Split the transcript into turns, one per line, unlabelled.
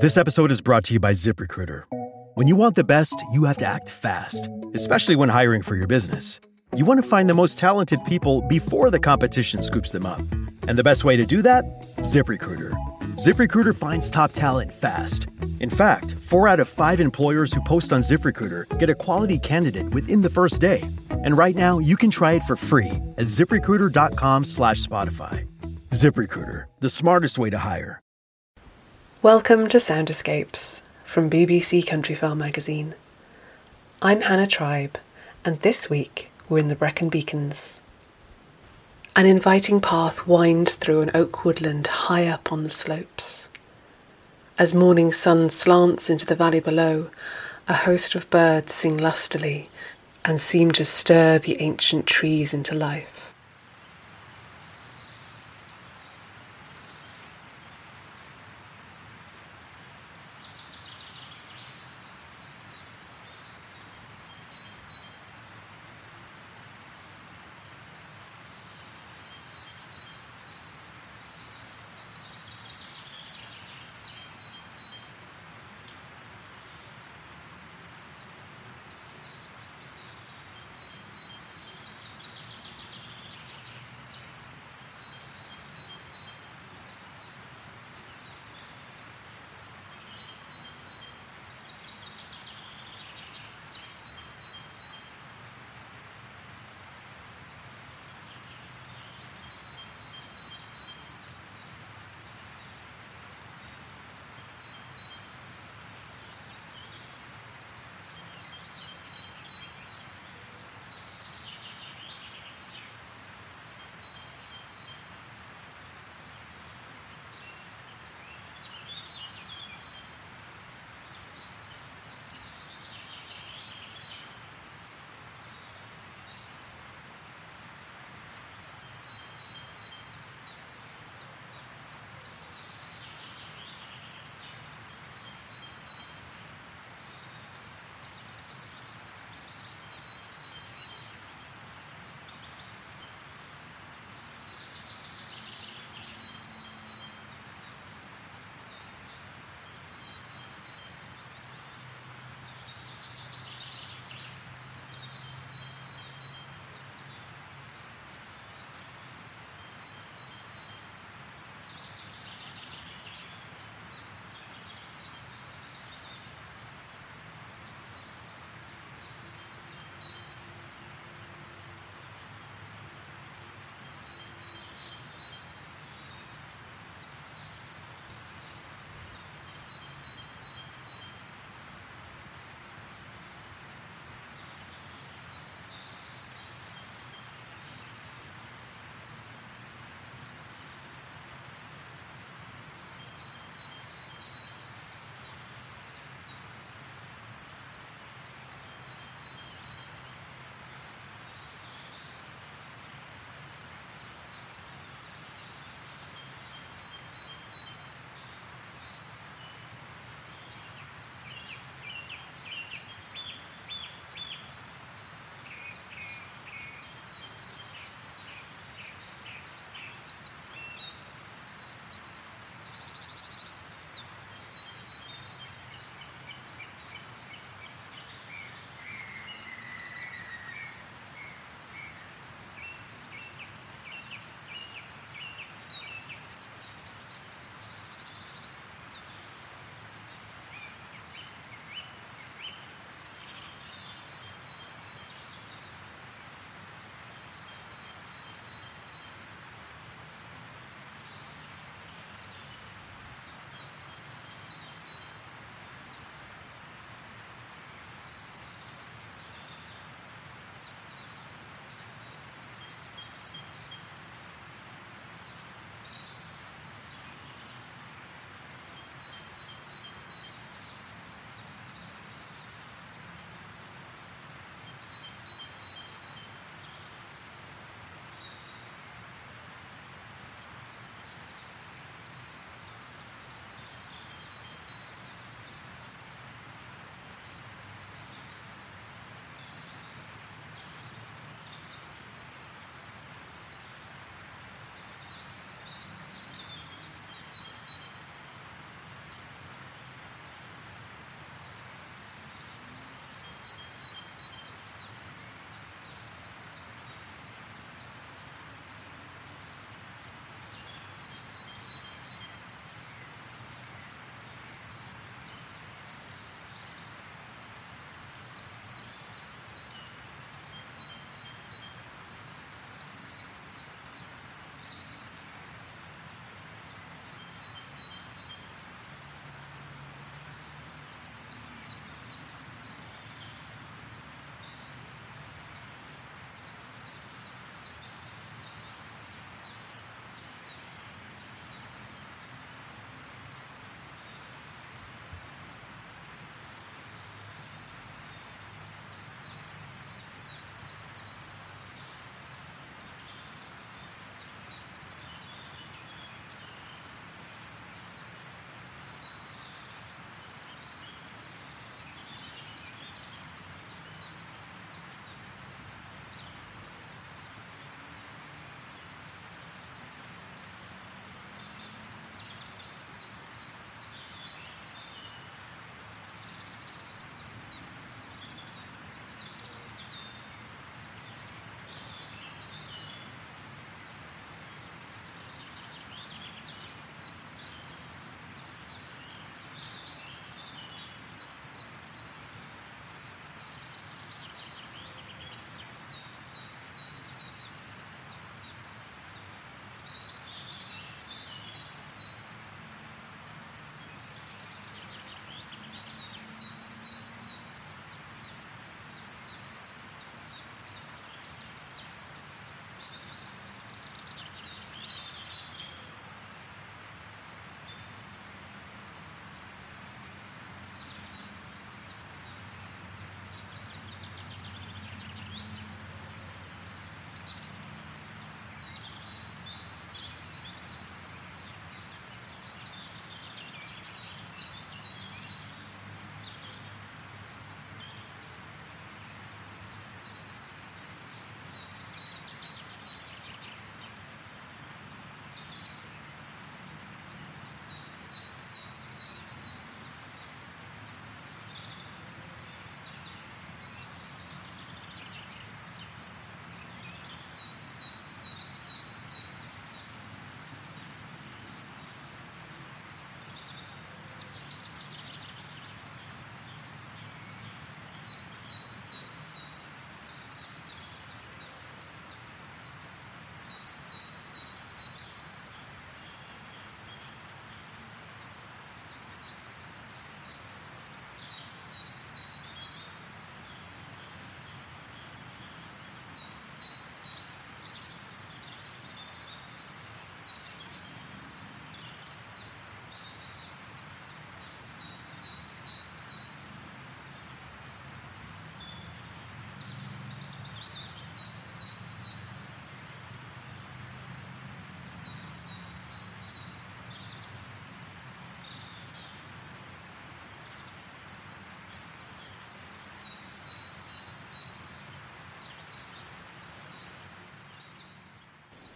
This episode is brought to you by ZipRecruiter. When you want the best, you have to act fast, especially when hiring for your business. You want to find the most talented people before the competition scoops them up. And the best way to do that? ZipRecruiter. ZipRecruiter finds top talent fast. In fact, four out of five employers who post on ZipRecruiter get a quality candidate within the first day. And right now, you can try it for free at ziprecruiter.com slash Spotify. ZipRecruiter, the smartest way to hire.
Welcome to Sound Escapes from BBC Countryfile magazine. I'm Hannah Tribe, and this week we're in the Brecon Beacons. An inviting path winds through an oak woodland high up on the slopes. As morning sun slants into the valley below, a host of birds sing lustily and seem to stir the ancient trees into life.